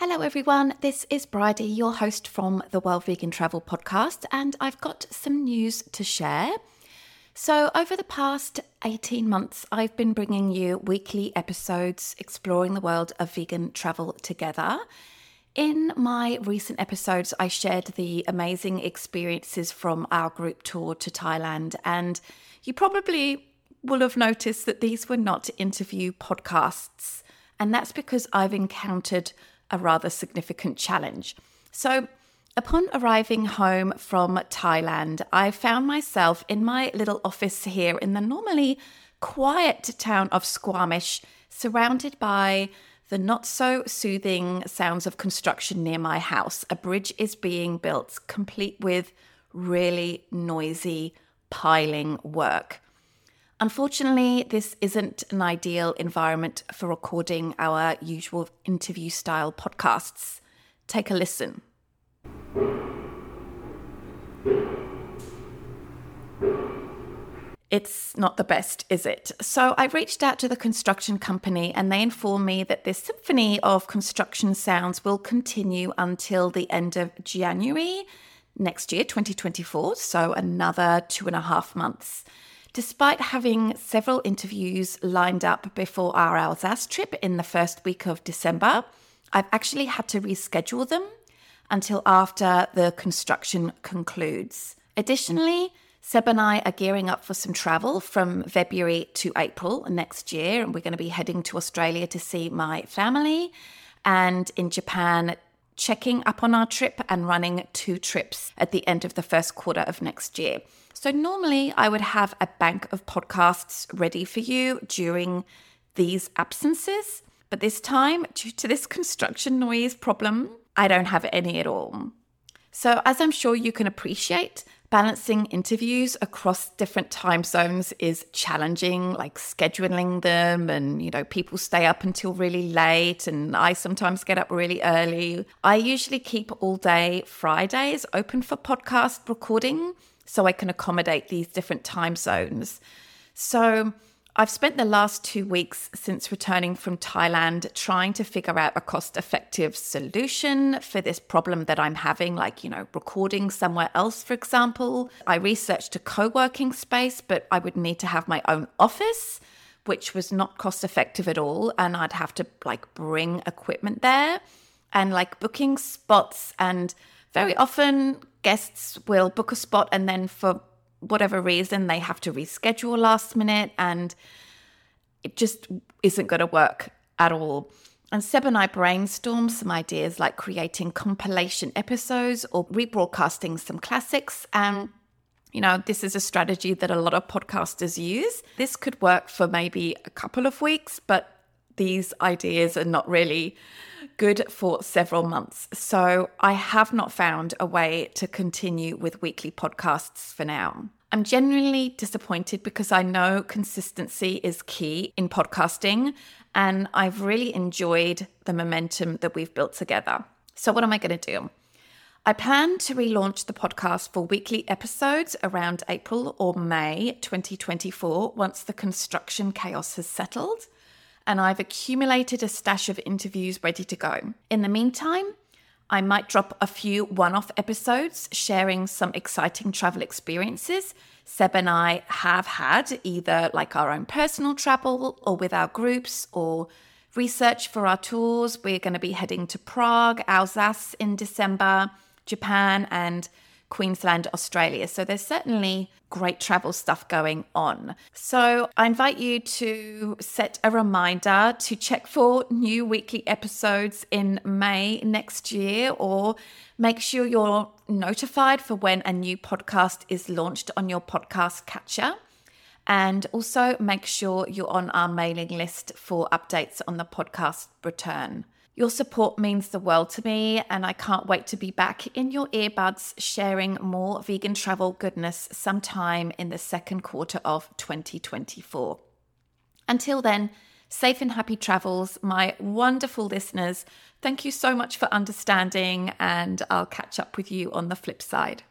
Hello, everyone. This is Brighde, your host from the World Vegan Travel Podcast, and I've got some news to share. So, over the past 18 months, I've been bringing you weekly episodes exploring the world of vegan travel together. In my recent episodes, I shared the amazing experiences from our group tour to Thailand, and you probably will have noticed that these were not interview podcasts. And that's because I've encountered a rather significant challenge. So, upon arriving home from Thailand, I found myself in my little office here in the normally quiet town of Squamish, surrounded by the not so soothing sounds of construction near my house. A bridge is being built, complete with really noisy piling work. Unfortunately, this isn't an ideal environment for recording our usual interview style podcasts. Take a listen. It's not the best, is it? So I reached out to the construction company and they informed me that this symphony of construction sounds will continue until the end of January next year, 2024. So another two and a half months. Despite having several interviews lined up before our Alsace trip in the first week of December, I've actually had to reschedule them until after the construction concludes. Additionally, Seb and I are gearing up for some travel from February to April next year, and we're going to be heading to Australia to see my family, and in Japan, checking up on our trip and running two trips at the end of the first quarter of next year. So, normally I would have a bank of podcasts ready for you during these absences, but this time, due to this construction noise problem, I don't have any at all. So, as I'm sure you can appreciate, balancing interviews across different time zones is challenging, like scheduling them, and you know, people stay up until really late, and I sometimes get up really early. I usually keep all day Fridays open for podcast recording so I can accommodate these different time zones. So I've spent the last two weeks since returning from Thailand trying to figure out a cost effective solution for this problem that I'm having, like, you know, recording somewhere else, for example. I researched a co working space, but I would need to have my own office, which was not cost effective at all. And I'd have to like bring equipment there and like booking spots and very often guests will book a spot and then for whatever reason they have to reschedule last minute and it just isn't going to work at all. And Seb and I brainstormed some ideas like creating compilation episodes or rebroadcasting some classics. And, you know, this is a strategy that a lot of podcasters use. This could work for maybe a couple of weeks, but these ideas are not really good for several months. So I have not found a way to continue with weekly podcasts for now. I'm genuinely disappointed because I know consistency is key in podcasting, and I've really enjoyed the momentum that we've built together. So, what am I going to do? I plan to relaunch the podcast for weekly episodes around April or May 2024 once the construction chaos has settled and I've accumulated a stash of interviews ready to go. In the meantime, I might drop a few one off episodes sharing some exciting travel experiences Seb and I have had, either like our own personal travel or with our groups or research for our tours. We're going to be heading to Prague, Alsace in December, Japan, and Queensland, Australia. So there's certainly great travel stuff going on. So I invite you to set a reminder to check for new weekly episodes in May next year or make sure you're notified for when a new podcast is launched on your podcast catcher. And also make sure you're on our mailing list for updates on the podcast return. Your support means the world to me, and I can't wait to be back in your earbuds sharing more vegan travel goodness sometime in the second quarter of 2024. Until then, safe and happy travels, my wonderful listeners. Thank you so much for understanding, and I'll catch up with you on the flip side.